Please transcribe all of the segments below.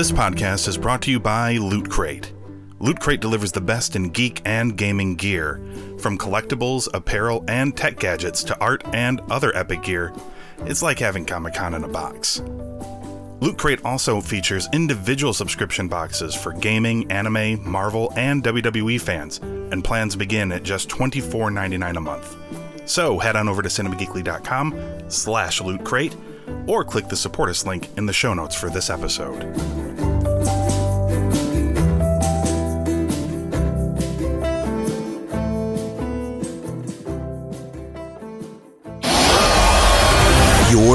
This podcast is brought to you by Loot Crate. Loot Crate delivers the best in geek and gaming gear, from collectibles, apparel, and tech gadgets to art and other epic gear. It's like having Comic Con in a box. Loot Crate also features individual subscription boxes for gaming, anime, Marvel, and WWE fans, and plans begin at just $24.99 a month. So head on over to cinemageekly.com slash loot crate or click the support us link in the show notes for this episode.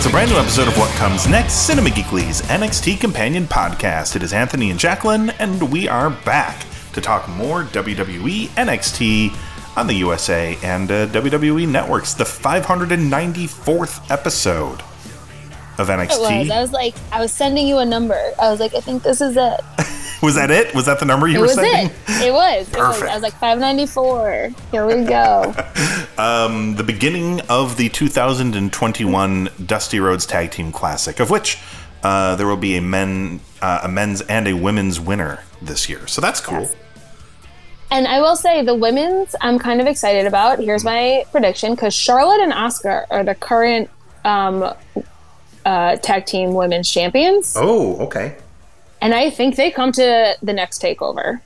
It's a brand new episode of What Comes Next, Cinema Geekly's NXT Companion Podcast. It is Anthony and Jacqueline, and we are back to talk more WWE NXT on the USA and uh, WWE Networks, the 594th episode of NXT. It was. I was like, I was sending you a number. I was like, I think this is it. Was that it? Was that the number you It were was sending? it. It was. It was. Perfect. I was like, 594. Here we go. Um, the beginning of the 2021 Dusty Rhodes Tag Team Classic, of which uh, there will be a men, uh, a men's and a women's winner this year. So that's cool. Yes. and I will say, the women's, I'm kind of excited about. Here's my prediction because Charlotte and Asuka are the current um, uh, tag team women's champions. Oh, okay. And I think they come to the next takeover.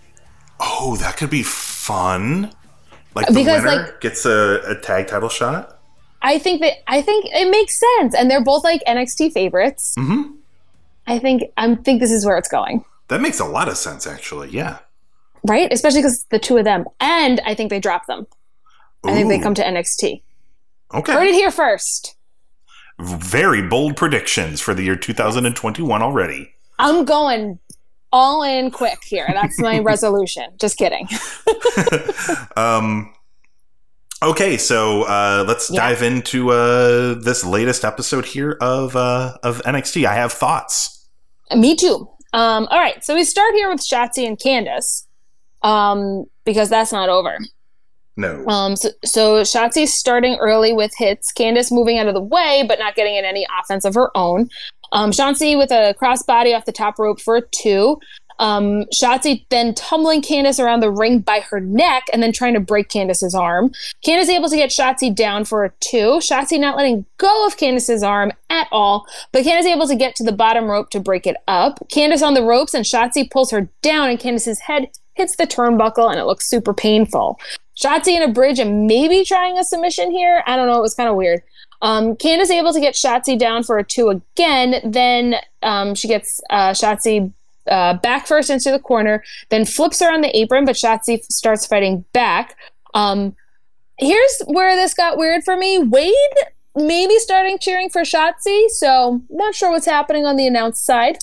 Oh, that could be fun. Like the Because, winner like- gets a, a tag title shot. I think that I think it makes sense, and they're both like NXT favorites. Mm-hmm. I think I think this is where it's going. That makes a lot of sense, actually. Yeah. right? Especially because the two of them, and I think they drop them. I think they come to NXT. Heard Okay. it here first. Very bold predictions for the year 2021 already. I'm going all in quick here. That's my resolution. Just kidding. um okay so uh let's Yeah. dive into uh this latest episode here of uh of nxt i have thoughts Me too. Um, all right, so we start here with Shotzi and Candice, um, because that's not over. No Um, so, so Shotzi's starting early with hits. Candice moving out of the way, but not getting in any offense of her own. Um, Shotzi with a crossbody off the top rope for a two. Um, Shotzi then tumbling Candice around the ring by her neck and then trying to break Candice's arm. Candice able to get Shotzi down for a two. Shotzi not letting go of Candice's arm at all, but Candice able to get to the bottom rope to break it up. Candice on the ropes and Shotzi pulls her down and Candice's head hits the turnbuckle and it looks super painful. Shotzi in a bridge and maybe trying a submission here. I don't know. It was kind of weird. Um, Candice able to get Shotzi down for a two again. Then um, she gets uh, Shotzi uh, back first into the corner, then flips her on the apron, but Shotzi f- starts fighting back. Um, here's where this got weird for me. Wade maybe starting cheering for Shotzi, so not sure what's happening on the announced side.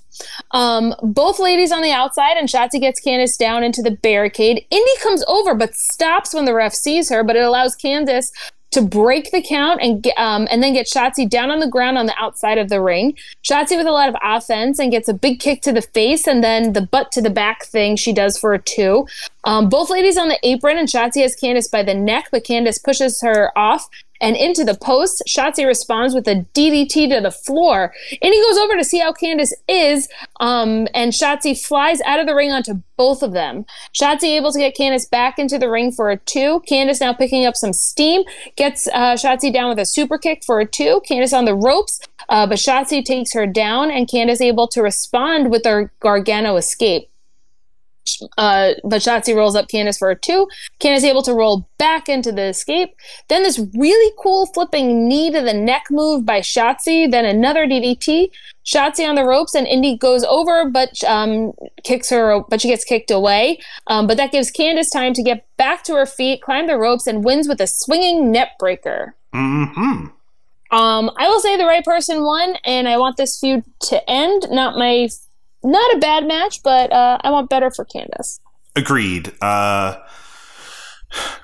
Um, both ladies on the outside, and Shotzi gets Candice down into the barricade. Indi comes over, but stops when the ref sees her, but it allows Candice to break the count and um, and then get Shotzi down on the ground on the outside of the ring. Shotzi with a lot of offense and gets a big kick to the face and then the butt to the back thing she does for a two. Um, both ladies on the apron and Shotzi has Candice by the neck, but Candice pushes her off and into the post. Shotzi responds with a DDT to the floor. And he goes over to see how Candice is, um, and Shotzi flies out of the ring onto both of them. Shotzi able to get Candice back into the ring for a two. Candice now picking up some steam, gets uh, Shotzi down with a super kick for a two. Candice on the ropes, uh, but Shotzi takes her down, and Candice able to respond with her Gargano escape. Uh, but Shotzi rolls up Candice for a two. Candice able to roll back into the escape. Then this really cool flipping knee to the neck move by Shotzi. Then another DDT. Shotzi on the ropes and Indi goes over, but um, kicks her, but she gets kicked away. Um, but that gives Candice time to get back to her feet, climb the ropes, and wins with a swinging net breaker. hmm Um, I will say the right person won, and I want this feud to end. Not my, not a bad match, but uh, I want better for Candice. Agreed. Uh,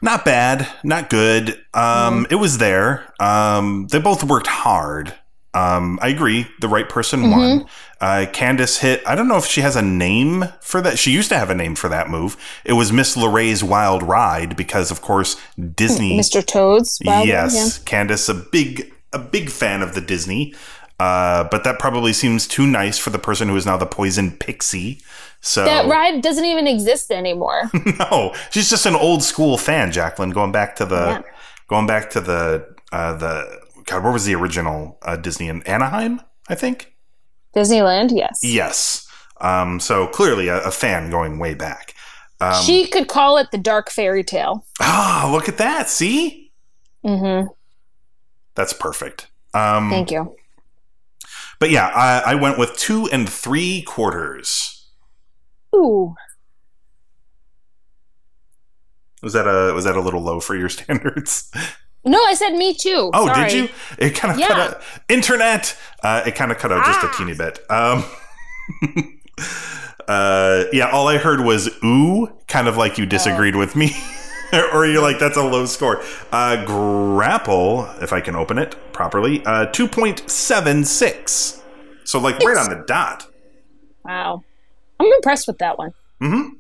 not bad, not good. Um, It was there. Um, they both worked hard. Um, I agree. The right person won. Uh, Candice hit. I don't know if she has a name for that. She used to have a name for that move. It was Miss LeRae's Wild Ride because, of course, Disney. Mr. Toads. Wilder, yes, Candice, a big, a big fan of the Disney. Uh, but that probably seems too nice for the person who is now the poison pixie. So. That ride doesn't even exist anymore. no, she's just an old school fan, Jacqueline. Going back to the, Yeah. going back to the, uh, the God, what was the original uh, Disney in Anaheim? I think. Disneyland, yes. Yes. Um, so clearly a, a fan going way back. Um, she could call it the dark fairy tale. ah, look at that. See, hmm that's perfect. Um, Thank you. But yeah, I, I went with two and three quarters. Ooh. Was that a was that a little low for your standards? No, I said me too. Oh, Sorry. did you? It kind of Yeah. cut out. Internet. Uh, it kind of cut out just a Ah. teeny bit. Um, uh, yeah, all I heard was ooh, kind of like you disagreed Oh. with me, or you're like that's a low score. Uh, grapple, if I can open it properly, uh, two point seven six. So like right on the dot. Wow. I'm impressed with that one. Mm-hmm.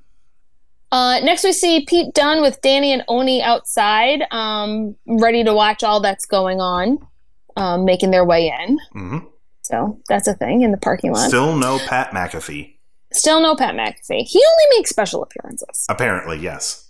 Uh, next, we see Pete Dunne with Danny and Oney outside, um, ready to watch all that's going on, um, making their way in. Mm-hmm. So that's a thing in the parking lot. Still no Pat McAfee. Still no Pat McAfee. He only makes special appearances. Apparently, yes.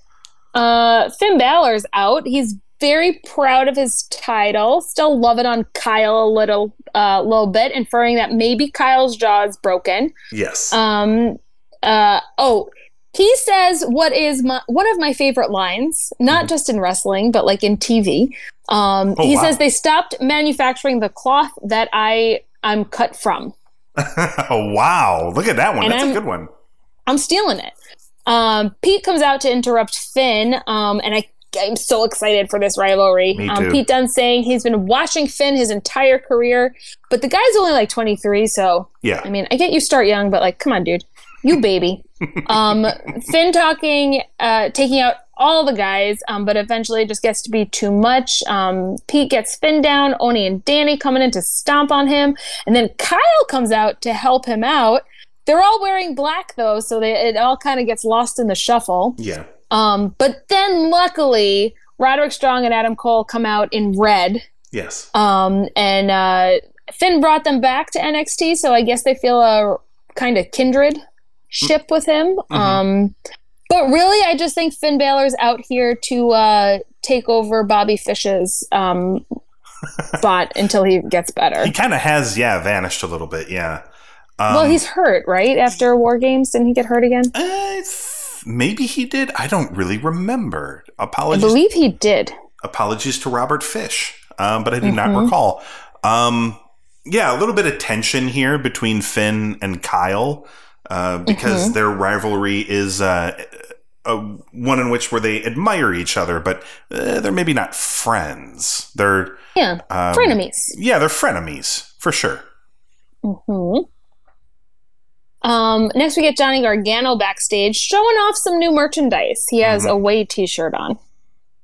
Uh, Finn Balor's out. He's very proud of his title. Still loving on Kyle a little, uh, little bit, inferring that maybe Kyle's jaw is broken. Yes. Um, uh, oh, he says what is my one of my favorite lines, not just in wrestling, but like in TV. Um, Mm-hmm. Oh, he wow. says they stopped manufacturing the cloth that I I'm cut from. oh, wow. Look at that one. And That's a I'm- good one. I'm stealing it. Um, Pete comes out to interrupt Finn, um, and I. I'm so excited for this rivalry. Me Um. Pete Dunne saying he's been watching Finn his entire career, but the guy's only like 23, so Yeah. I mean, I get you start young, but like, come on, dude, you baby. um, Finn talking, uh, taking out all the guys, um, but eventually it just gets to be too much. Um, Pete gets Finn down, Oney and Danny coming in to stomp on him, and then Kyle comes out to help him out. They're all wearing black though, so they, it all kind of gets lost in the shuffle. Yeah. Um, but then luckily, Roderick Strong and Adam Cole come out in red. Yes. Um, and uh, Finn brought them back to NXT, so I guess they feel a kind of kindred ship with him. Um, but really, I just think Finn Balor's out here to uh, take over Bobby Fish's um, spot until he gets better. He kind of has, yeah, vanished a little bit. Yeah. Um, well, he's hurt, right? After War Games, didn't he get hurt again? uh, maybe he did. I don't really remember. Apologies. I believe he did. apologies to Robert Fish, um, but I do not Mhm. recall. Um, yeah, a little bit of tension here between Finn and Kyle uh, because Mhm. their rivalry is uh, a, one in which where they admire each other, but uh, they're maybe not friends. They're Yeah, um, frenemies. Yeah, they're frenemies for sure. hmm Um, next, we get Johnny Gargano backstage showing off some new merchandise. He has Mhm. a Way T-shirt on.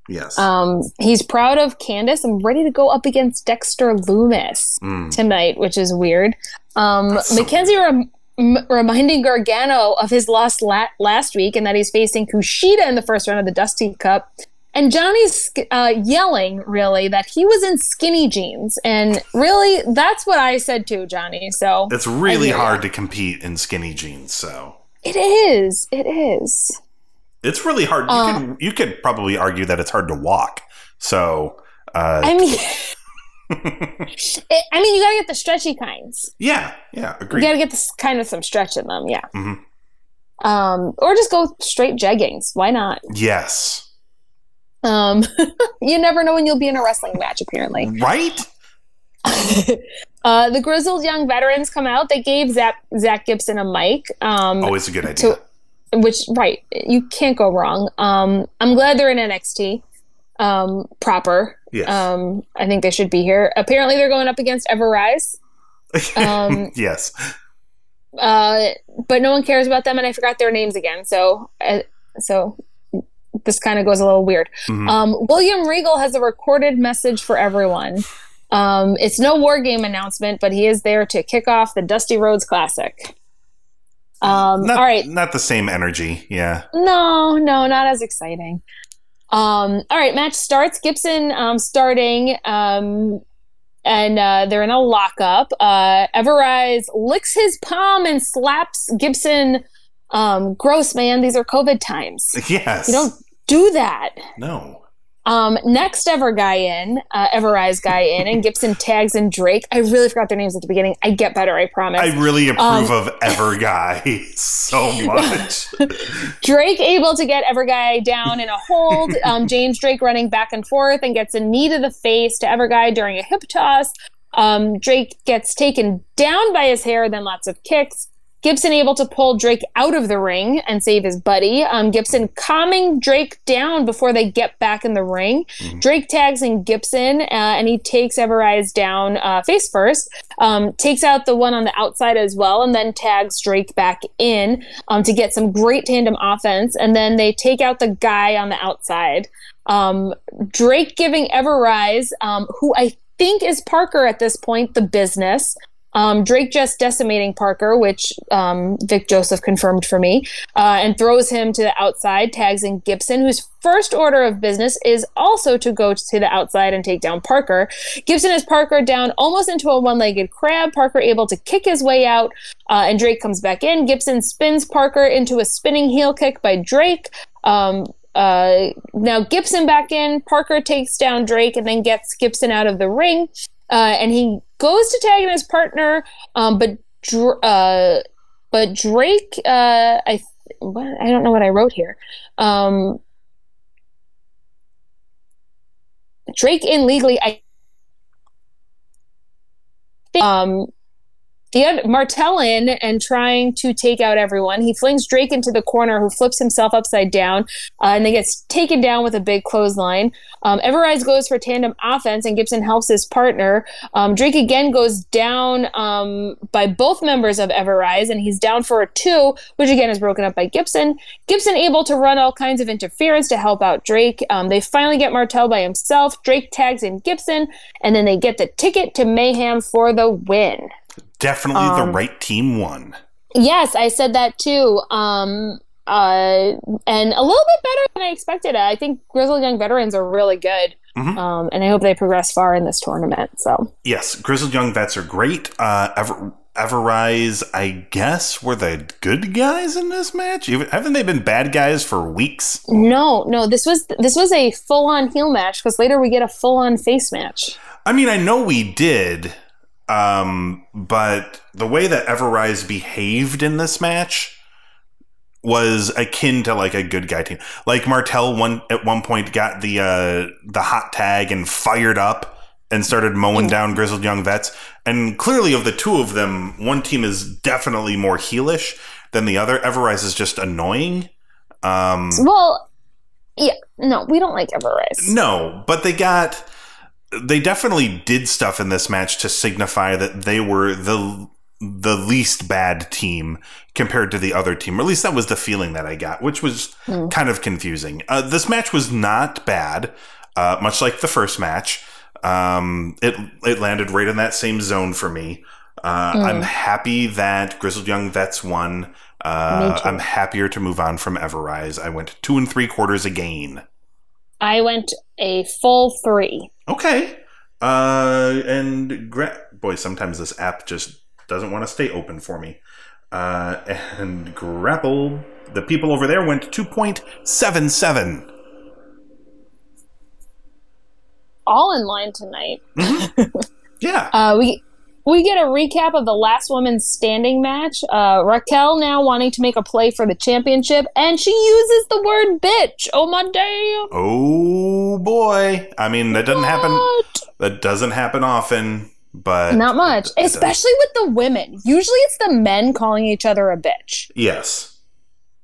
Yes. Um, he's proud of Candice and ready to go up against Dexter Lumis Mm. tonight, which is weird. Um, so McKenzie rem- m- reminding Gargano of his loss la- last week and that he's facing Kushida in the first round of the Dusty Cup. And Johnny's uh, yelling, really, that he was in skinny jeans. And really, that's what I said too, Johnny. So It's really hard to compete in skinny jeans, so it is. It is. it's really hard. You Uh, could you could probably argue that it's hard to walk. So uh, I mean, it, I mean, you gotta get the stretchy kinds. yeah, yeah, agree. You gotta get this kind of some stretch in them. Yeah. Mhm. Um, or just go straight jeggings. Why not? Yes. Um, you never know when you'll be in a wrestling match, apparently. Right? uh, the grizzled young veterans come out. They gave Zach, Zach Gibson a mic. Um, Always a good idea. to, which, right, you can't go wrong. Um, I'm glad they're in NXT um, proper. yes. Um, I think they should be here. Apparently, they're going up against Everrise. um, yes. uh, but no one cares about them, and I forgot their names again. So, uh, so this kind of goes a little weird. Mhm. Um, William Regal has a recorded message for everyone. Um, it's no war game announcement, but he is there to kick off the Dusty Rhodes Classic. Um, not, all right, Not the same energy. Yeah. no, no, not as exciting. Um, all right, match starts. Gibson um, starting, um, and uh, they're in a lockup. Uh, Everrise licks his palm and slaps Gibson. Um, gross, man. These are COVID times. Yes. You don't do that. No. Um, next ever guy in, uh, Everrise guy in, and Gibson tags in Drake. I really forgot their names at the beginning. I get better, I promise. I really approve Um, of Ever Guy so much. Drake able to get ever guy down in a hold. Um, James Drake running back and forth and gets a knee to the face to ever guy during a hip toss. Um, Drake gets taken down by his hair, then lots of kicks. Gibson able to pull Drake out of the ring and save his buddy. Um, Gibson calming Drake down before they get back in the ring. Drake tags in Gibson uh, and he takes Everrise down uh, face first. Um, takes out the one on the outside as well, and then tags Drake back in um, to get some great tandem offense. And then they take out the guy on the outside. Um, Drake giving Everrise, um, who I think is Parker at this point, the business. Um, Drake just decimating Parker, which um, Vic Joseph confirmed for me, uh, and throws him to the outside, tags in Gibson, whose first order of business is also to go to the outside and take down Parker. Gibson has Parker down almost into a one legged crab. Parker able to kick his way out, uh, and Drake comes back in. Gibson spins Parker into a spinning heel kick by Drake. Um, uh, now Gibson back in. Parker takes down Drake and then gets Gibson out of the ring. Uh, and he goes to tag in his partner, um, but uh, but Drake, uh, I th- what? I don't know what I wrote here. Um, Drake in legally, I think, um, the other, in and trying to take out everyone. He flings Drake into the corner, who flips himself upside down, uh, and then gets taken down with a big clothesline. Um, Everrise goes for tandem offense, and Gibson helps his partner. Um, Drake again goes down um, by both members of Everrise, and he's down for a two, which again is broken up by Gibson. Gibson able to run all kinds of interference to help out Drake. Um, they finally get Martel by himself. Drake tags in Gibson, and then they get the ticket to Mayhem for the win. Definitely Um, the right team won. Yes, I said that too. Um, uh, and a little bit better than I expected. I think Grizzled Young Veterans are really good. Mhm. Um, and I hope they progress far in this tournament. So Yes, Grizzled Young Vets are great. Uh, Ever Everrise, I guess, were the good guys in this match. Even, haven't they been bad guys for weeks? no, no, this was this was a full on heel match because later we get a full on face match. I mean, I know we did, um, but the way that Everrise behaved in this match was akin to like a good guy team. Like Martel one at one point got the uh, the hot tag and fired up and started mowing down grizzled young vets. And clearly, of the two of them, one team is definitely more heelish than the other. Everrise is just annoying. Um, Well, yeah, no, we don't like Everrise. no, but they got they definitely did stuff in this match to signify that they were the the least bad team compared to the other team. Or at least that was the feeling that I got, which was Hmm. kind of confusing. Uh, this match was not bad, uh, much like the first match. Um, it it landed right in that same zone for me. Uh, I'm happy that Grizzled Young Vets won. Uh. I'm happier to move on from Everrise. I went two and three quarters again. I went a full three. Okay. Uh, and gra- boy, sometimes this app just doesn't want to stay open for me. Uh, and grapple, the people over there went 2.77. All in line tonight. Yeah. Uh, we we get a recap of the last woman's standing match. Uh, Raquel now wanting to make a play for the championship, and she uses the word bitch. Oh my damn! Oh boy! I mean, that doesn't happen. That doesn't happen often, but Not much, it does. especially with the women. Usually, it's the men calling each other a bitch. Yes.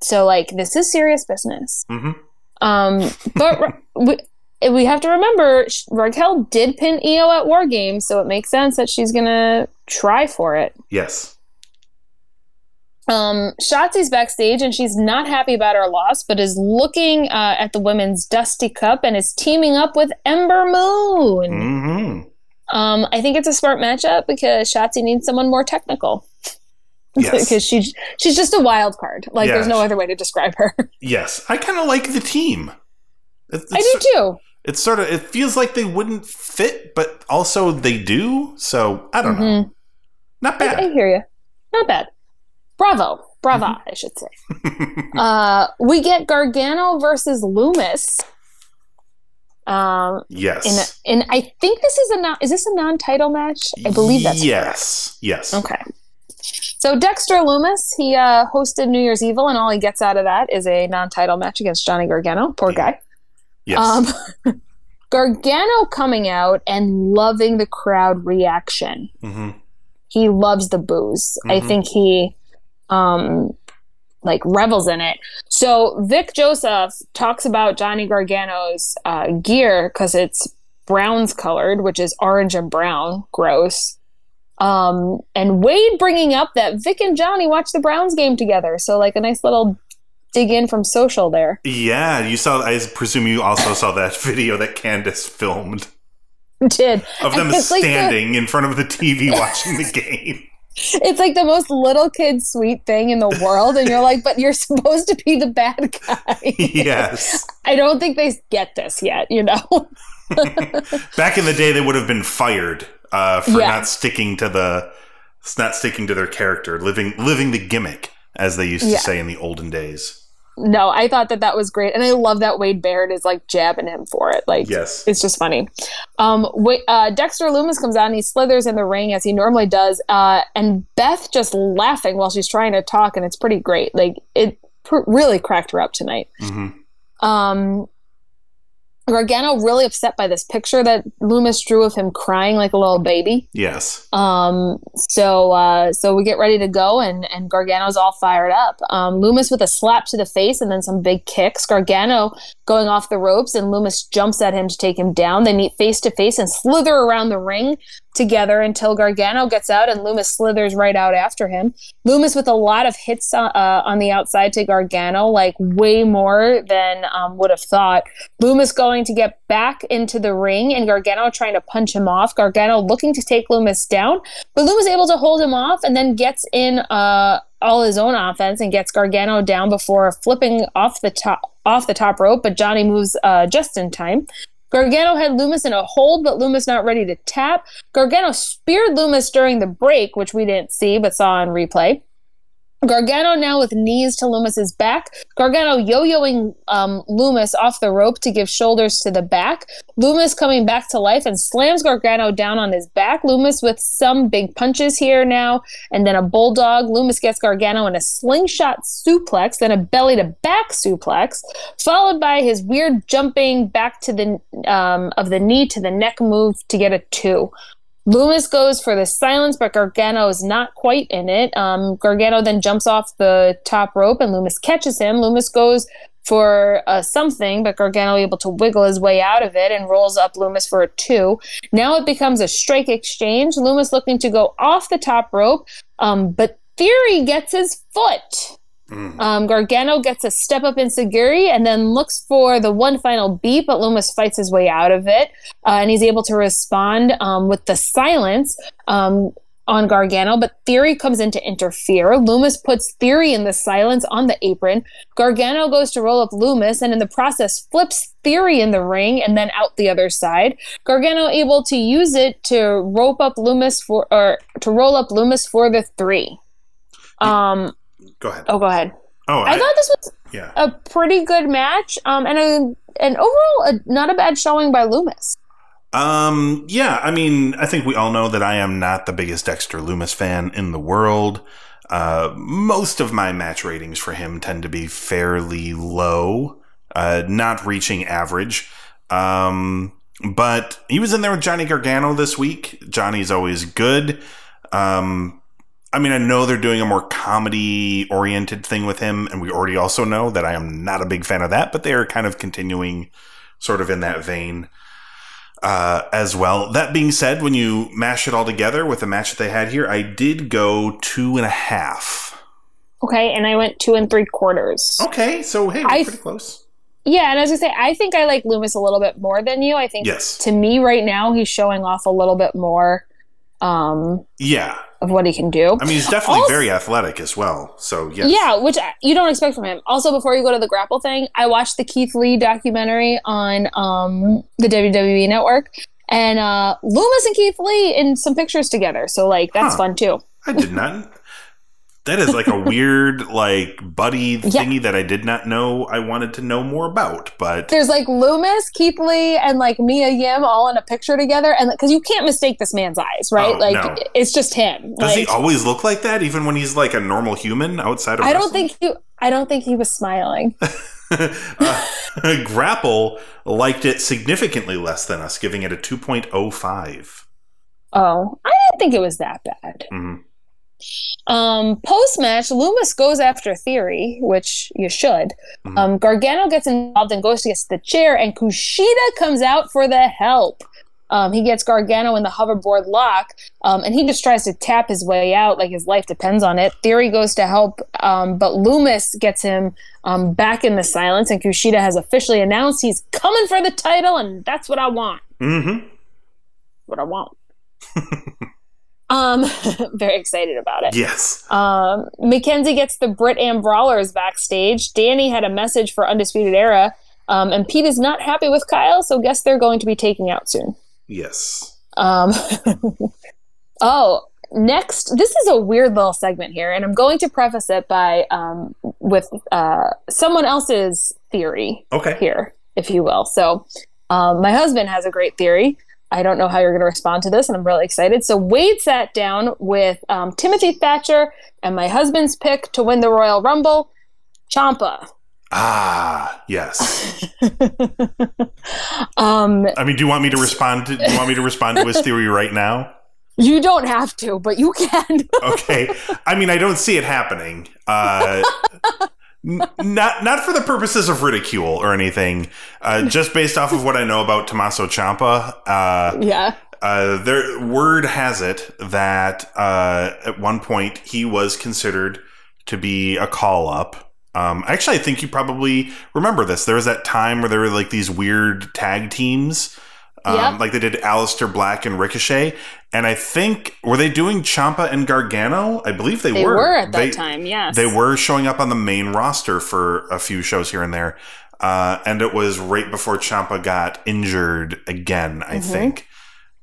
So, like, this is serious business. hmm Um, but we, have to remember Raquel did pin Io at War Games, so it makes sense that she's gonna try for it. Yes. Um, Shotzi's backstage and she's not happy about her loss, but is looking uh, at the women's Dusty Cup and is teaming up with Ember Moon. hmm Um, I think it's a smart matchup because Shotzi needs someone more technical. Yes. because she's she's just a wild card. Like there's no other way to describe her. Yes. I kind of like the team. It- I do too. It's sort of. It feels like they wouldn't fit, but also they do. So I don't know. Not I, I hear you. Not bad. Bravo. Brava, Mm-hmm. I should say. uh, we get Gargano versus Lumis. Um, yes. in, in I think this is a non, is this a non-title match? I believe that's yes. Yes. Okay. So Dexter Lumis, he uh, hosted New Year's Evil, and all he gets out of that is a non-title match against Johnny Gargano. Poor guy. Yes. Um, Gargano coming out and loving the crowd reaction. hmm He loves the booze. I Mhm. think he um like revels in it. So Vic Joseph talks about Johnny Gargano's uh, gear because it's browns colored, which is orange and brown. Gross. Um, and Wade bringing up that Vic and Johnny watched the Browns game together. So like a nice little dig in from social there. Yeah, you saw. I presume you also saw that video that Candice filmed Did of them And it's like the- standing in front of the TV watching the game. it's like the most little kid sweet thing in the world, and you're like, but you're supposed to be the bad guy. yes. I don't think they get this yet, you know. Back in the day, they would have been fired uh, for Yeah. not sticking to the not sticking to their character, living living the gimmick, as they used to Yeah. say in the olden days. No, I thought that that was great, and I love that Wade Barrett is like jabbing him for it. Like, Yes. it's just funny. Um, Wa- uh, Dexter Lumis comes out and he slithers in the ring as he normally does, uh, and Beth just laughing while she's trying to talk, and it's pretty great. Like, it pr- really cracked her up tonight. hmm Um, Gargano really upset by this picture that Lumis drew of him crying like a little baby. Yes. Um, so uh, so we get ready to go, and and Gargano's all fired up. Um, Lumis with a slap to the face, and then some big kicks. Gargano going off the ropes, and Lumis jumps at him to take him down. They meet face to face and slither around the ring together until Gargano gets out, and Lumis slithers right out after him. Lumis with a lot of hits uh, uh, on the outside to Gargano, like way more than um, would have thought. Lumis going to get back into the ring and Gargano trying to punch him off. Gargano looking to take Lumis down, but Lumis able to hold him off and then gets in uh, all his own offense and gets Gargano down before flipping off the top off the top rope. But Johnny moves uh, just in time. Gargano had Lumis in a hold, but Lumis not ready to tap. Gargano speared Lumis during the break, which we didn't see but saw on replay. Gargano now with knees to Lumis's back. Gargano yo-yoing um, Lumis off the rope to give shoulders to the back. Lumis coming back to life and slams Gargano down on his back. Lumis with some big punches here now, and then a bulldog. Lumis gets Gargano in a slingshot suplex, then a belly to back suplex, followed by his weird jumping back to the um, of the knee to the neck move to get a two. Lumis goes for the silence, but Gargano is not quite in it. Um, Gargano then jumps off the top rope, and Lumis catches him. Lumis goes for uh, something, but Gargano able to wiggle his way out of it and rolls up Lumis for a two. Now it becomes a strike exchange. Lumis looking to go off the top rope, um, but Theory gets his foot. Mm. Um, Gargano gets a step up enzuigiri and then looks for the one final beat, but Lumis fights his way out of it, uh, and he's able to respond um, with the silence um, on Gargano. But Theory comes in to interfere. Lumis puts Theory in the silence on the apron. Gargano goes to roll up Lumis, and in the process flips Theory in the ring and then out the other side. Gargano able to use it to rope up Lumis for or to roll up Lumis for the three. Um. Go ahead. Oh, go ahead. Oh, I thought this was yeah. a pretty good match, um, and a, and overall a, not a bad showing by Lumis. Um, yeah, I mean, I think we all know that I am not the biggest Dexter Lumis fan in the world. Uh, most of my match ratings for him tend to be fairly low, uh, not reaching average. Um, but he was in there with Johnny Gargano this week. Johnny's always good. Um, I mean, I know they're doing a more comedy oriented thing with him, and we already also know that I am not a big fan of that, but they are kind of continuing sort of in that vein uh, as well. That being said, when you mash it all together with the match that they had here, I did go two and a half. Okay, and I went two and three quarters. Okay, so hey, I- pretty close. Yeah, and as I say, I think I like Lumis a little bit more than you. I think Yes. to me right now he's showing off a little bit more um, Yeah, of what he can do. I mean he's definitely Also- very athletic as well. So yes. Yeah, which you don't expect from him. Also, before you go to the grapple thing, I watched the Keith Lee documentary on um, the WWE Network, and uh, Lumis and Keith Lee in some pictures together. So like that's Huh. fun too. I did not. That is like a weird, like buddy thingy that I did not know I wanted to know more about. But There's like Lumis, Keith Lee, and like Mia Yim all in a picture together, and because you can't mistake this man's eyes, right? Oh, like no. it's just him. does like, he always look like that, even when he's like a normal human outside of? I don't think he. I don't think he was smiling. uh, Grapple liked it significantly less than us, giving it a two point oh five. Oh, I didn't think it was that bad. Mhm. Um, Post match, Lumis goes after Theory, which you should. Mhm. Um, Gargano gets involved and goes to get the chair, and Kushida comes out for the help. Um, he gets Gargano in the hoverboard lock, um, and he just tries to tap his way out like his life depends on it. Theory goes to help, um, but Lumis gets him um, back in the silence, and Kushida has officially announced he's coming for the title, and that's what I want. Mm-hmm. What I want. um, very excited about it. Yes. Um, McKenzie gets the Brit and Brawlers backstage. Danny had a message for Undisputed Era, um, and Pete is not happy with Kyle, so guess they're going to be taking out soon. Yes. Um, oh, next, this is a weird little segment here, and I'm going to preface it by um, with uh, someone else's theory Okay. here, if you will. So, um, my husband has a great theory. I don't know how you're going to respond to this, and I'm really excited. So, Wade sat down with um, Timothy Thatcher and my husband's pick to win the Royal Rumble, Ciampa. Ah, yes. um, I mean, do you want me to respond? To, do you want me to respond to his theory right now? you don't have to, but you can. Okay. I mean, I don't see it happening. Uh, not not for the purposes of ridicule or anything. Uh, just based off of what I know about Tommaso Ciampa. Uh, yeah. Uh, there, word has it that uh, at one point he was considered to be a call up. Um, actually, I think you probably remember this. There was that time where there were like these weird tag teams, um, Yep. like they did Aleister Black and Ricochet, and I think were they doing Ciampa and Gargano? I believe they, They were. were at that They- time, yes. They were showing up on the main roster for a few shows here and there. Uh, and it was right before Ciampa got injured again, I Mhm. think.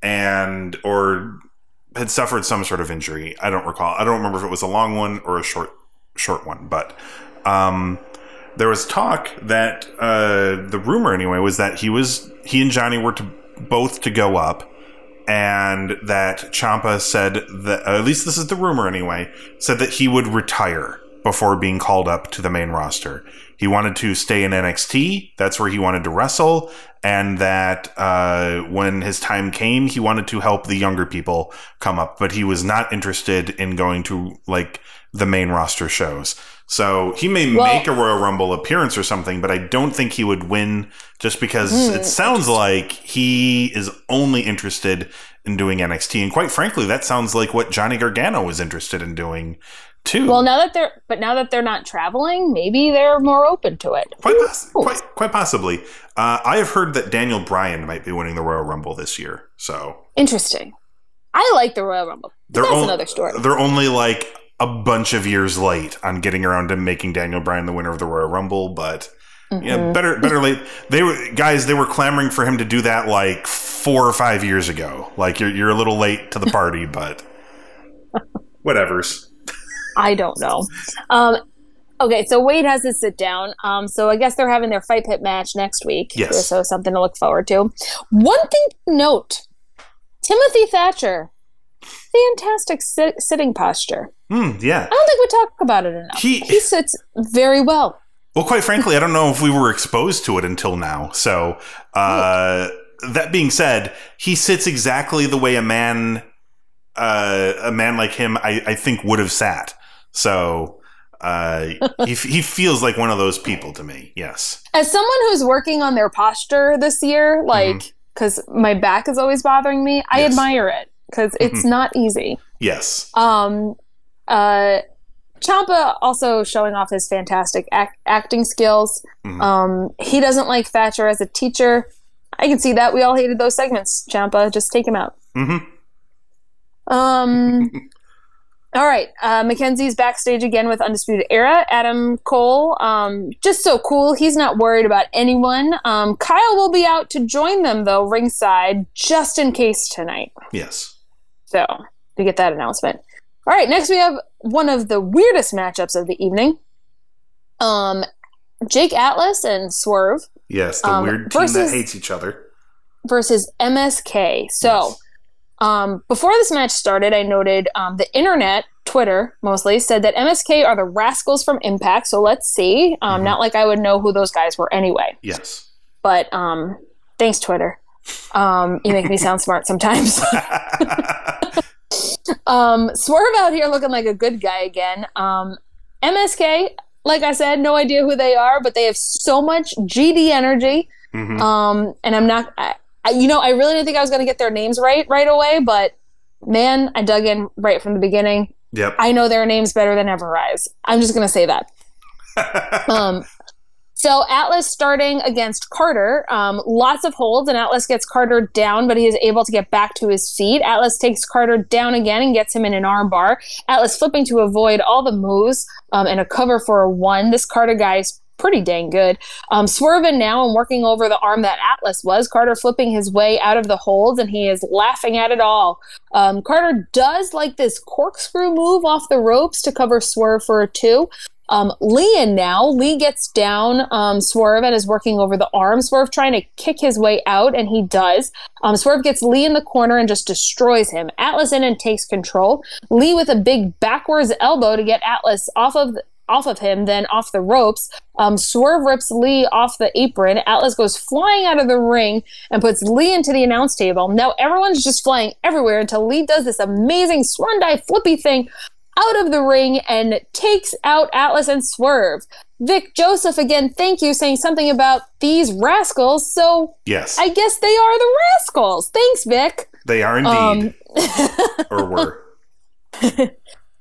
And, or had suffered some sort of injury. I don't recall. I don't remember if it was a long one or a short, short one. But, um, there was talk that, uh, the rumor anyway was that he was, he and Johnny were to both to go up and that Ciampa said that at least this is the rumor anyway said that he would retire before being called up to the main roster. He wanted to stay in NXT. That's where he wanted to wrestle, and that uh, when his time came, he wanted to help the younger people come up, but he was not interested in going to like the main roster shows. So he may Well- make a Royal Rumble appearance or something, but I don't think he would win just because Hmm, it sounds like he is only interested in doing NXT. And quite frankly, that sounds like what Johnny Gargano was interested in doing too. Well, now that they're, but now that they're not traveling, maybe they're more open to it. quite, poss- quite, quite possibly. Uh, I have heard that Daniel Bryan might be winning the Royal Rumble this year. So Interesting. I like the Royal Rumble. they're That's on- another story. They're only like a bunch of years late on getting around to making Daniel Bryan the winner of the Royal Rumble, but yeah, Mhm. better better late. They were guys. They were clamoring for him to do that like four or five years ago. Like you're you're a little late to the party, but whatever's. I don't know. Um, Okay, so Wade has to sit down. Um, so I guess they're having their fight pit match next week. Yes. So something to look forward to. One thing to note: Timothy Thatcher, fantastic sit- sitting posture. Hmm, yeah. I don't think we talk about it enough. He- he sits very well. Well, quite frankly, I don't know if we were exposed to it until now. So, uh, that being said, he sits exactly the way a man, uh, a man like him, I, I think would have sat. So, uh, he, he feels like one of those people to me. Yes. As someone who's working on their posture this year, like because my back is always bothering me, I Yes. admire it because it's not easy. Yes. Um, uh, Ciampa also showing off his fantastic act- acting skills. Mhm. Um, he doesn't like Thatcher as a teacher. I can see that. We all hated those segments. Ciampa, just take him out. hmm Um. all right. Uh, McKenzie's backstage again with Undisputed Era. Adam Cole, um, just so cool. He's not worried about anyone. Um, Kyle will be out to join them though, ringside, just in case tonight. Yes. So to get that announcement. All right. Next we have one of the weirdest matchups of the evening. Um, Jake Atlas and Swerve Yes. The Um, weird team that hates each other. versus MSK. So, Yes. um, before this match started, I noted um, the internet, Twitter mostly, said that MSK are the rascals from Impact. So let's see. Um, Mhm. Not like I would know who those guys were anyway. Yes. But um, thanks, Twitter. Um, you make me sound smart sometimes. um, Swerve out here looking like a good guy again. Um, MSK, like I said, no idea who they are, but they have so much GD energy. Mhm. Um, and I'm not, I, I, you know, I really didn't think I was going to get their names right right away, but man, I dug in right from the beginning. Yep. I know their names better than Ever Rise. I'm just going to say that. Um, so Atlas starting against Carter, um, lots of holds, and Atlas gets Carter down, but he is able to get back to his feet. Atlas takes Carter down again and gets him in an armbar. Atlas flipping to avoid all the moves um, and a cover for a one. This Carter guy is pretty dang good. Um, swerving now and working over the arm that Atlas was. Carter flipping his way out of the holds, and he is laughing at it all. Um, Carter does like this corkscrew move off the ropes to cover Swerve for a two. Um, Leon now. Lee gets down um, Swerve and is working over the arm. Swerve trying to kick his way out, and he does. Um, Swerve gets Lee in the corner and just destroys him. Atlas in and takes control. Lee with a big backwards elbow to get Atlas off of off of him, then off the ropes. Um, Swerve rips Lee off the apron. Atlas goes flying out of the ring and puts Lee into the announce table. Now everyone's just flying everywhere until Lee does this amazing swan dive flippy thing out of the ring and takes out Atlas and Swerve. Vic Joseph again, thank you, saying something about these rascals. So yes. I guess they are the rascals. Thanks, Vic. they are indeed. Um, or were.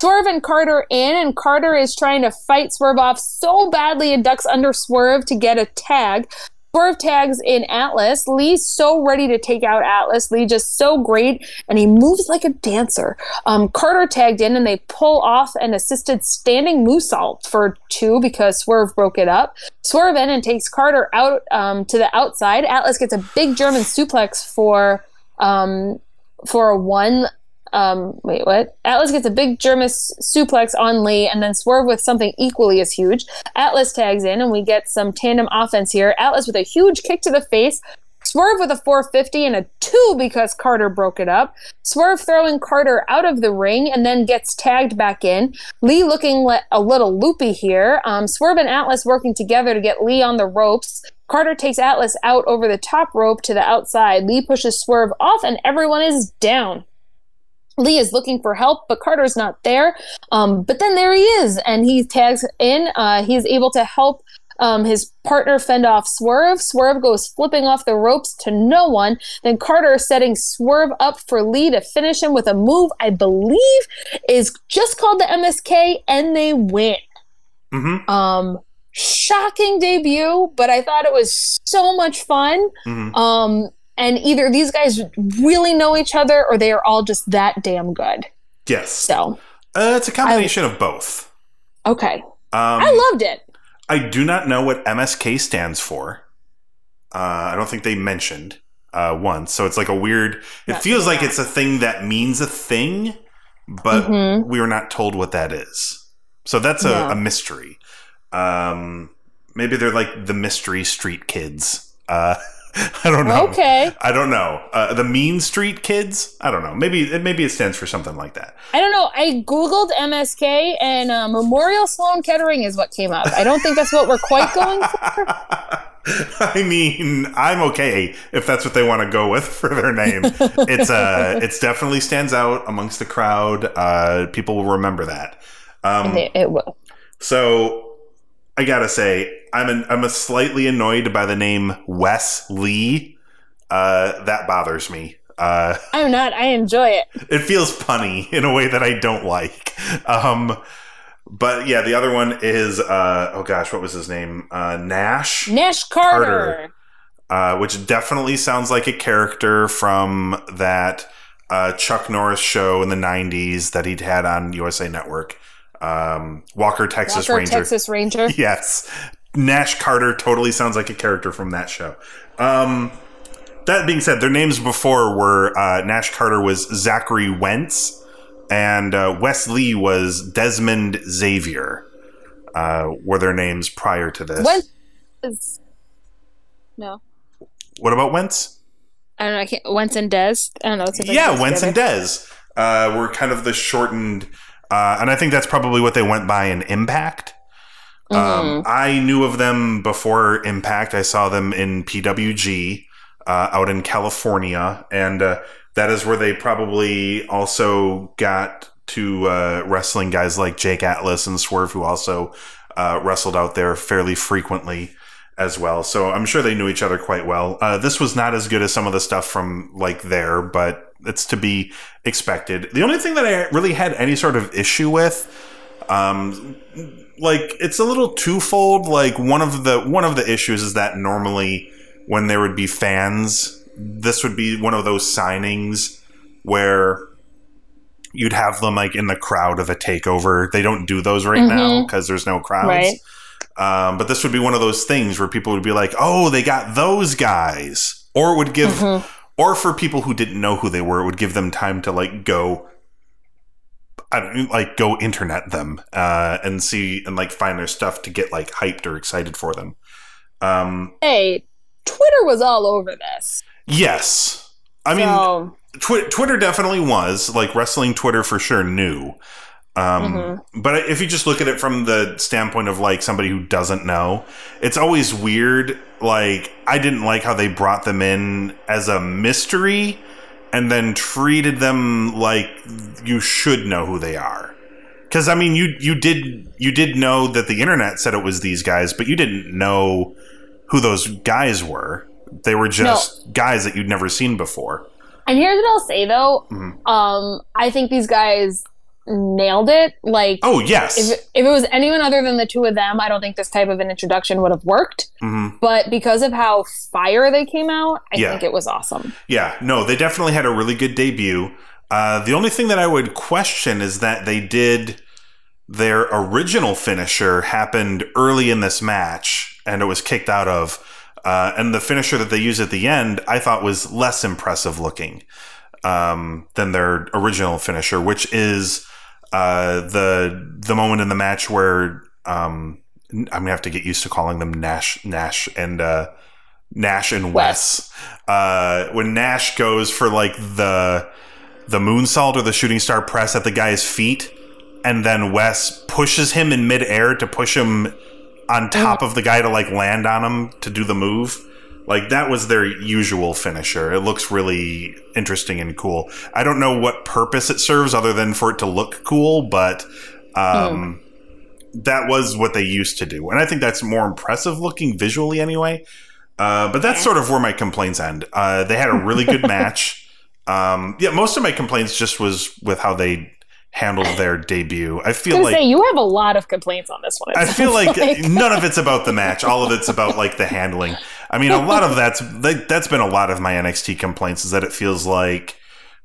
Swerve and Carter in, and Carter is trying to fight Swerve off so badly and ducks under Swerve to get a tag. Swerve tags in Atlas. Lee's so ready to take out Atlas. Lee just so great, and he moves like a dancer. Um, Carter tagged in, and they pull off an assisted standing moonsault for two because Swerve broke it up. Swerve in and takes Carter out um, to the outside. Atlas gets a big German suplex for um, for a one. Um, wait, what? Atlas gets a big German suplex on Lee, and then Swerve with something equally as huge. Atlas tags in, and we get some tandem offense here. Atlas with a huge kick to the face. Swerve with a 450 and a 2 because Carter broke it up. Swerve throwing Carter out of the ring and then gets tagged back in. Lee looking le- a little loopy here. Um, Swerve and Atlas working together to get Lee on the ropes. Carter takes Atlas out over the top rope to the outside. Lee pushes Swerve off, and everyone is down. Lee is looking for help, but Carter's not there. Um, but then there he is, and he tags in. Uh, he is able to help um, his partner fend off Swerve. Swerve goes flipping off the ropes to no one. Then Carter is setting Swerve up for Lee to finish him with a move I believe is just called the MSK, and they win. hmm Um, shocking debut, but I thought it was so much fun. hmm Um, and either these guys really know each other or they are all just that damn good. Yes. So, Uh, it's a combination of both. okay. Um, I loved it. I do not know what MSK stands for. Uh, I don't think they mentioned uh, once. So it's like a weird. It Not- feels like yeah. it's a thing that means a thing, but Mhm. we were not told what that is. So that's a, No. a mystery. Um, maybe they're like the mystery street kids. Uh, I don't know. Okay. I don't know. Uh, the Mean Street Kids. I don't know. Maybe it maybe it stands for something like that. I don't know. I googled MSK and uh, Memorial Sloan Kettering is what came up. I don't think that's what we're quite going for. I mean, I'm okay if that's what they want to go with for their name. it's uh, it's definitely stands out amongst the crowd. Uh, people will remember that. Um, It, it will. so I gotta say, I'm an, I'm a slightly annoyed by the name Wes Lee. Uh, that bothers me. Uh, I'm not. I enjoy it. it feels punny in a way that I don't like. Um, but yeah, the other one is uh, oh gosh, what was his name? Uh, Nash. Nash Carter. Carter. uh, which definitely sounds like a character from that uh, Chuck Norris show in the '90s that he'd had on USA Network. Um, Walker, Texas Walker, Ranger. Texas Ranger. yes, Nash Carter totally sounds like a character from that show. Um, that being said, their names before were uh, Nash Carter was Zachary Wentz, and uh, Wes Lee was Desmond Xavier. Uh, were their names prior to this? When is no? What about Wentz? I don't know. I can't. Wentz and Des. I don't know. Yeah, Wentz and Dez uh, were kind of the shortened, uh, and I think that's probably what they went by in Impact. Um, I knew of them before Impact. I saw them in PWG uh, out in California, and uh, that is where they probably also got to uh, wrestling guys like Jake Atlas and Swerve, who also uh, wrestled out there fairly frequently as well. So I'm sure they knew each other quite well. Uh, this was not as good as some of the stuff from like there, but it's to be expected. The only thing that I really had any sort of issue with, um, like it's a little twofold. Like one of the one of the issues is that normally when there would be fans, this would be one of those signings where you'd have them like in the crowd of a takeover. They don't do those right now because there's no crowds. Right. Um, but this would be one of those things where people would be like, "Oh, they got those guys," or it would give, Mm-hmm. or for people who didn't know who they were, it would give them time to like go, I don't like go internet them uh, and see and like find their stuff to get like hyped or excited for them. Um, Hey, Twitter was all over this. yes, I mean so, Twi- Twitter definitely was like wrestling Twitter for sure knew. Um, Mm-hmm. But if you just look at it from the standpoint of like somebody who doesn't know, it's always weird. Like I didn't like how they brought them in as a mystery and then treated them like you should know who they are. Because I mean, you you did you did know that the internet said it was these guys, but you didn't know who those guys were. They were just guys that you'd never seen before. and here's what I'll say though. Mm-hmm. Um, I think these guys nailed it. Like, Oh yes, if if it was anyone other than the two of them, I don't think this type of an introduction would have worked. Mhm. But because of how fire they came out, I Yeah. think it was awesome. Yeah, no, they definitely had a really good debut. Uh, the only thing that I would question is that they did their original finisher happened early in this match and it was kicked out of. Uh, and the finisher that they used at the end, I thought was less impressive looking um, than their original finisher, which is uh, the the moment in the match where um, I'm gonna have to get used to calling them Nash, Nash, and uh, Nash and Wes. Uh, when Nash goes for like the the moonsault or the shooting star press at the guy's feet, and then Wes pushes him in midair to push him on top of the guy to like land on him to do the move. Like that was their usual finisher. It looks really interesting and cool. I don't know what purpose it serves other than for it to look cool, but um, that was what they used to do, and I think that's more impressive looking visually anyway. Uh, but that's sort of where my complaints end. Uh, they had a really good match. Um, yeah, most of my complaints just was with how they handled their debut. I I feel was like say you have a lot of complaints on this one. I feel sounds like, none of it's about the match. All of it's about like the handling. I mean, a lot of that's like, that's been a lot of my NXT complaints is that it feels like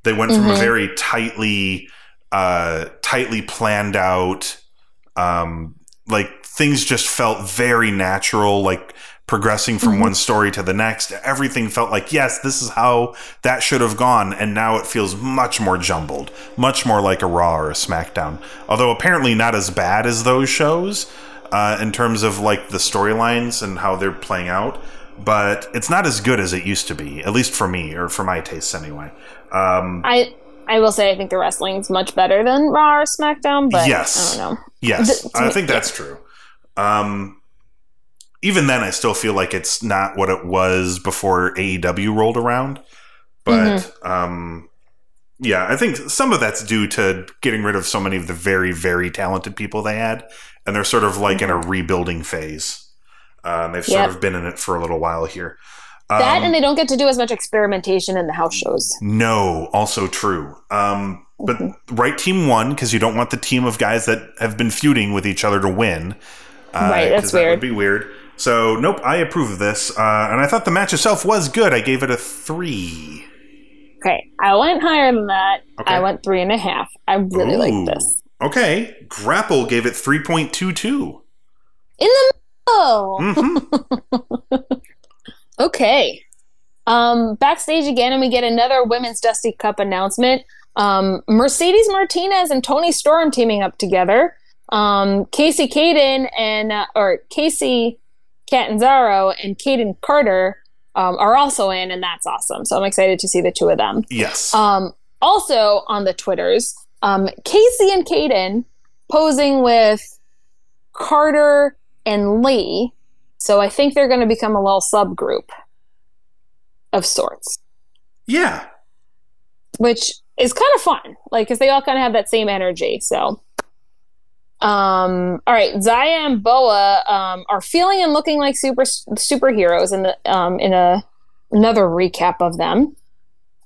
they went from a very tightly, uh, tightly planned out, um, like things just felt very natural, like progressing from Mhm. one story to the next. Everything felt like, yes, this is how that should have gone. And now it feels much more jumbled, much more like a Raw or a SmackDown. Although apparently not as bad as those shows uh, in terms of like the storylines and how they're playing out. But it's not as good as it used to be, at least for me or for my tastes anyway. Um, I I will say I think the wrestling's much better than Raw or SmackDown, but Yes. I don't know. Yes, to I think that's true. Um, even then, I still feel like it's not what it was before AEW rolled around. But Mm-hmm. um, yeah, I think some of that's due to getting rid of so many of the very, very talented people they had, and they're sort of like in a rebuilding phase. Um, they've sort Mm-hmm. Of been in it for a little while here. That Um, and they don't get to do as much experimentation in the house shows. No, also true. Um, but right team won because you don't want the team of guys that have been feuding with each other to win. Uh, Right, that's 'cause That would be weird. So nope, I approve of this, uh, and I thought the match itself was good. I gave it a three. Okay, I went higher than that. Okay. I went three and a half. I really Ooh. like this. Okay, Grapple gave it three point two two. In the middle. Mm-hmm. Okay. Um, backstage again, and we get another Women's Dusty Cup announcement. Um, Mercedes Martinez and Toni Storm teaming up together. Um, Kacy Kayden and uh, or Kacy Catanzaro and Kayden Carter um, are also in, and that's awesome. So I'm excited to see the two of them. yes. Um, also on the Twitters, um, Kacy and Kayden posing with Carter and Lee. So I think they're going to become a little subgroup of sorts, yeah. which is kind of fun. Like, because they all kind of have that same energy. So, um, all right, Zaya and Boa um, are feeling and looking like super superheroes in the um, in a another recap of them.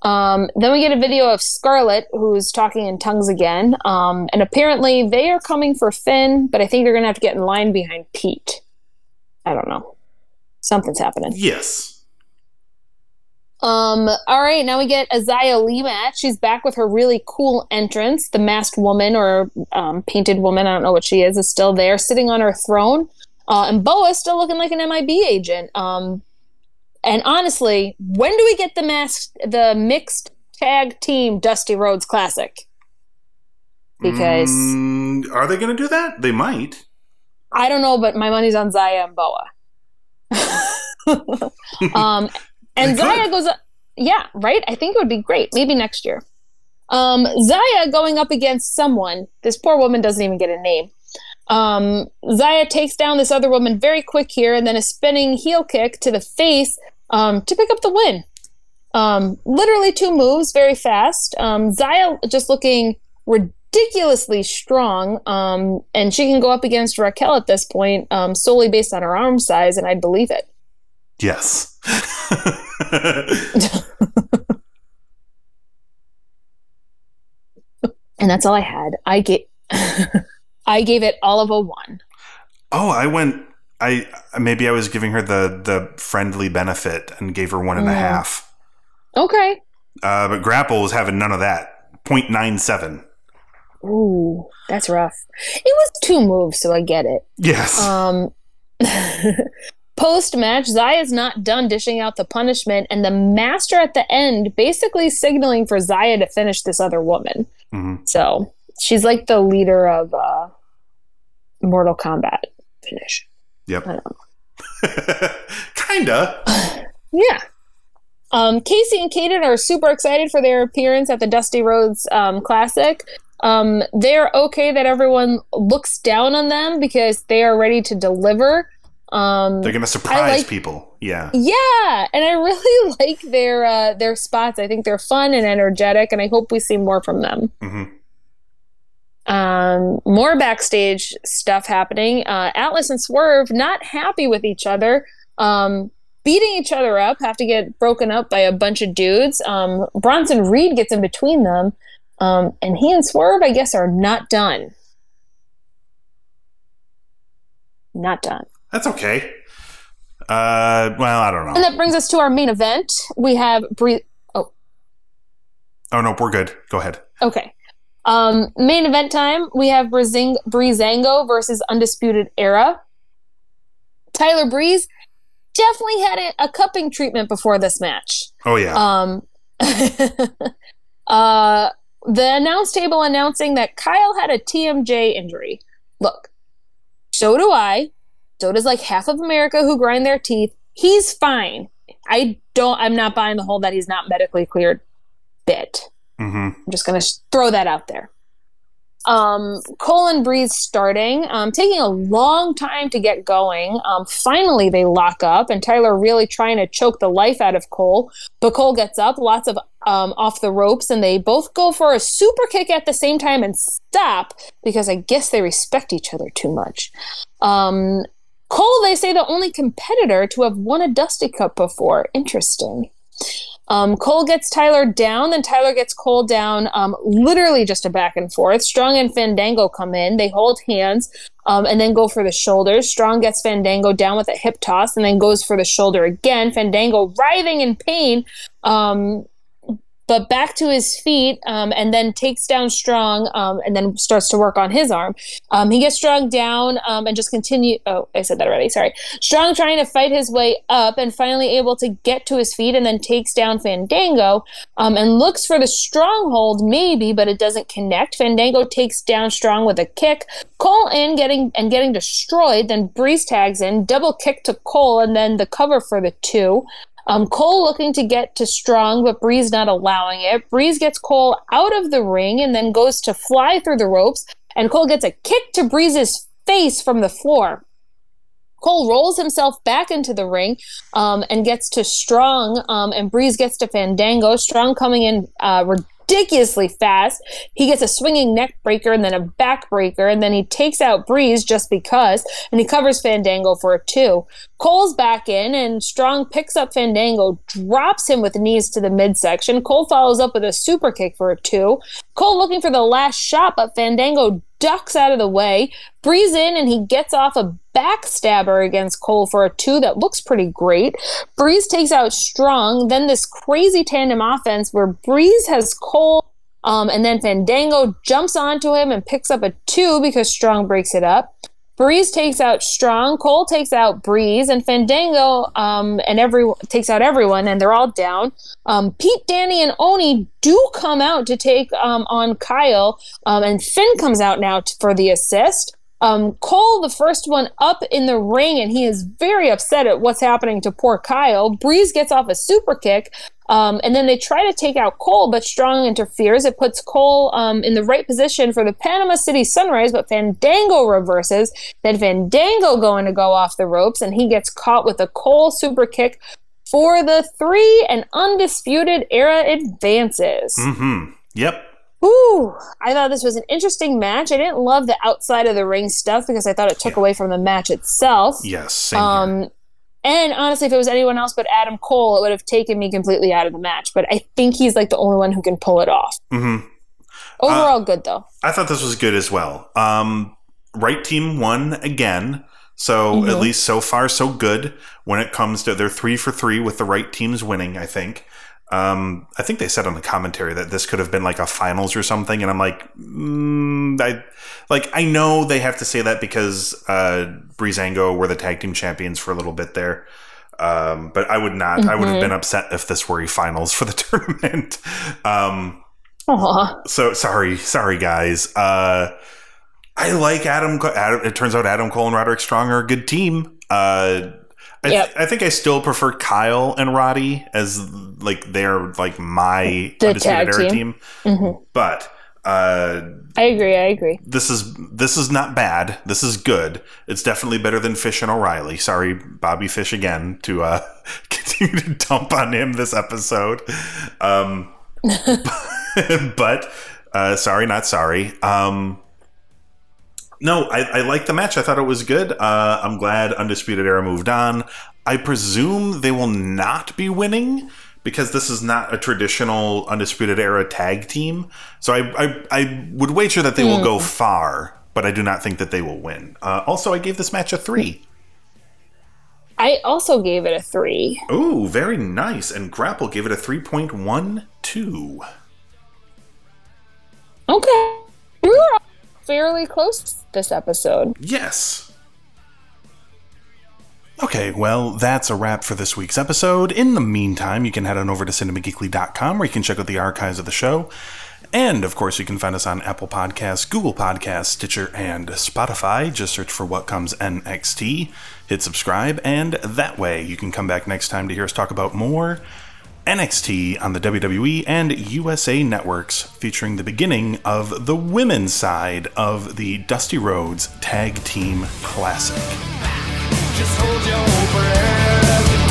Um, then we get a video of Scarlett, who's talking in tongues again. Um, and apparently they are coming for Finn, but I think they're going to have to get in line behind Pete. I don't know. Something's happening. Yes. Um, all right, now we get Lee match. She's back with her really cool entrance. The masked woman or um, painted woman, I don't know what she is, is still there, sitting on her throne. Uh, and Boa's still looking like an MIB agent. Um, and honestly, when do we get the masked, the mixed tag team Dusty Rhodes Classic? Because Mm, are they going to do that? They might. I don't know, but my money's on Zaya and Boa. um, and Zaya goes up. Yeah, right? I think it would be great. Maybe next year. Um, Zaya going up against someone. This poor woman doesn't even get a name. Um, Zaya takes down this other woman very quick here and then a spinning heel kick to the face um, to pick up the win. Um, literally two moves very fast. Um, Zaya just looking ridiculously strong, um, and she can go up against Raquel at this point um, solely based on her arm size, and I'd believe it. Yes. And that's all I had. I gave I gave it all of a one. oh, I went. I maybe I was giving her the the friendly benefit and gave her one and a Mm. half. Okay. Uh, but Grapple was having none of that. 0.97. Ooh, that's rough. It was two moves, so I get it. Yes. Um, Post match, Zaya's not done dishing out the punishment, and the master at the end basically signaling for Zaya to finish this other woman. Mhm. So she's like the leader of uh, Mortal Kombat finish. Yep. Kinda. Yeah. Um, Kacy and Kayden are super excited for their appearance at the Dusty Rhodes um, Classic. Um, they're okay that everyone looks down on them because they are ready to deliver. Um, They're gonna surprise like- people. Yeah. yeah, and I really like their uh, their spots. I think they're fun and energetic, and I hope we see more from them. hmm Um, more backstage stuff happening. Uh, Atlas and Swerve not happy with each other, um, beating each other up, have to get broken up by a bunch of dudes. Um, Bronson Reed gets in between them, um, and he and Swerve, I guess, are not done. Not done. That's okay. Uh, well, I don't know. And that brings us to our main event. We have Brie. Oh no, we're good. Go ahead. Okay. Um, main event time, we have Brizing- Breezango versus Undisputed Era. Tyler Breeze definitely had a, a cupping treatment before this match. Oh yeah. Um, uh, the announce table announcing that Kyle had a TMJ injury. Look, so do I. So does like half of America who grind their teeth. He's fine. I don't. I'm not buying the whole that he's not medically cleared bit. Hmm I'm just going to throw that out there. Um, Cole and Breeze starting, um, taking a long time to get going. Um, finally, they lock up, and Tyler really trying to choke the life out of Cole. But Cole gets up, lots of um, off the ropes, and they both go for a super kick at the same time and stop because I guess they respect each other too much. Um, Cole, they say, the only competitor to have won a Dusty Cup before. Interesting. Um, Cole gets Tyler down, then Tyler gets Cole down. Um, literally just a back and forth. Strong and Fandango come in. They hold hands um, and then go for the shoulders. Strong gets Fandango down with a hip toss and then goes for the shoulder again. Fandango writhing in pain. But back to his feet um, and then takes down Strong um, and then starts to work on his arm. Um, he gets Strong down um, and just continue. Oh, I said that already. Sorry. Strong trying to fight his way up and finally able to get to his feet and then takes down Fandango um, and looks for the stronghold, maybe, but it doesn't connect. Fandango takes down Strong with a kick. Cole in getting and getting destroyed. Then Breeze tags in, double kick to Cole, and then the cover for the two. Um, Cole looking to get to Strong, but Breeze not allowing it. Breeze gets Cole out of the ring and then goes to fly through the ropes, and Cole gets a kick to Breeze's face from the floor. Cole rolls himself back into the ring um, and gets to Strong, um, and Breeze gets to Fandango. Strong coming in uh, ridiculously fast. He gets a swinging neckbreaker and then a back breaker, and then he takes out Breeze just because, and he covers Fandango for a two. Cole's back in, and Strong picks up Fandango, drops him with knees to the midsection. Cole follows up with a super kick for a two. Cole looking for the last shot, but Fandango ducks out of the way. Breeze in, and he gets off a backstabber against Cole for a two that looks pretty great. Breeze takes out Strong, then this crazy tandem offense where Breeze has Cole. Um, and then Fandango jumps onto him and picks up a two because Strong breaks it up. Breeze takes out Strong, Cole takes out Breeze, and Fandango um, and every takes out everyone, and they're all down. Um, Pete, Danny, and Oney do come out to take um, on Kyle, um, and Finn comes out now t- for the assist. Um, Cole, the first one up in the ring, and he is very upset at what's happening to poor Kyle. Breeze gets off a super kick, um, and then they try to take out Cole, but Strong interferes. It puts Cole um, in the right position for the Panama City Sunrise, but Fandango reverses. Then Fandango going to go off the ropes, and he gets caught with a Cole super kick for the three, and Undisputed Era advances. Mm-hmm. Yep. Ooh, I thought this was an interesting match. I didn't love the outside of the ring stuff because I thought it took Yeah. away from the match itself. Yes. Same here. And honestly, if it was anyone else but Adam Cole, it would have taken me completely out of the match. But I think he's like the only one who can pull it off. Mm-hmm. Overall, good though. I thought this was good as well. Um, right team won again. So Mhm. at least so far, so good when it comes to they're three for three with the right teams winning, I think. Um, I think they said on the commentary that this could have been like a finals or something, and I'm like, mm, I like I know they have to say that because uh, Breezango were the tag team champions for a little bit there, um, but I would not. I would have Mhm. been upset if this were a finals for the tournament. Um, Aw. so sorry, sorry guys. Uh, I like Adam. Adam. It turns out Adam Cole and Roderick Strong are a good team. Uh, I, Yep. I think I still prefer Kyle and Roddy as like they're like my The undisputed tag era team. team. Mhm. But uh, I agree. I agree. this is this is not bad. This is good. It's definitely better than Fish and O'Reilly. Sorry, Bobby Fish again to uh, continue to dump on him this episode. Um, but uh, sorry, not sorry. Um, no, I, I like the match. I thought it was good. Uh, I'm glad Undisputed Era moved on. I presume they will not be winning because this is not a traditional Undisputed Era tag team. So I, I, I would wager that they will go far, but I do not think that they will win. Uh, also, I gave this match a three. I also gave it a three. Ooh, very nice. And Grapple gave it a 3.12. Okay. We were fairly close this episode. Yes. Okay, well, that's a wrap for this week's episode. In the meantime, you can head on over to cinemageekly.com where you can check out the archives of the show. And of course, you can find us on Apple Podcasts, Google Podcasts, Stitcher, and Spotify. Just search for What Comes NXT, hit subscribe, and that way you can come back next time to hear us talk about more NXT on the WWE and USA networks, featuring the beginning of the women's side of the Dusty Rhodes Tag Team Classic. Just hold your breath.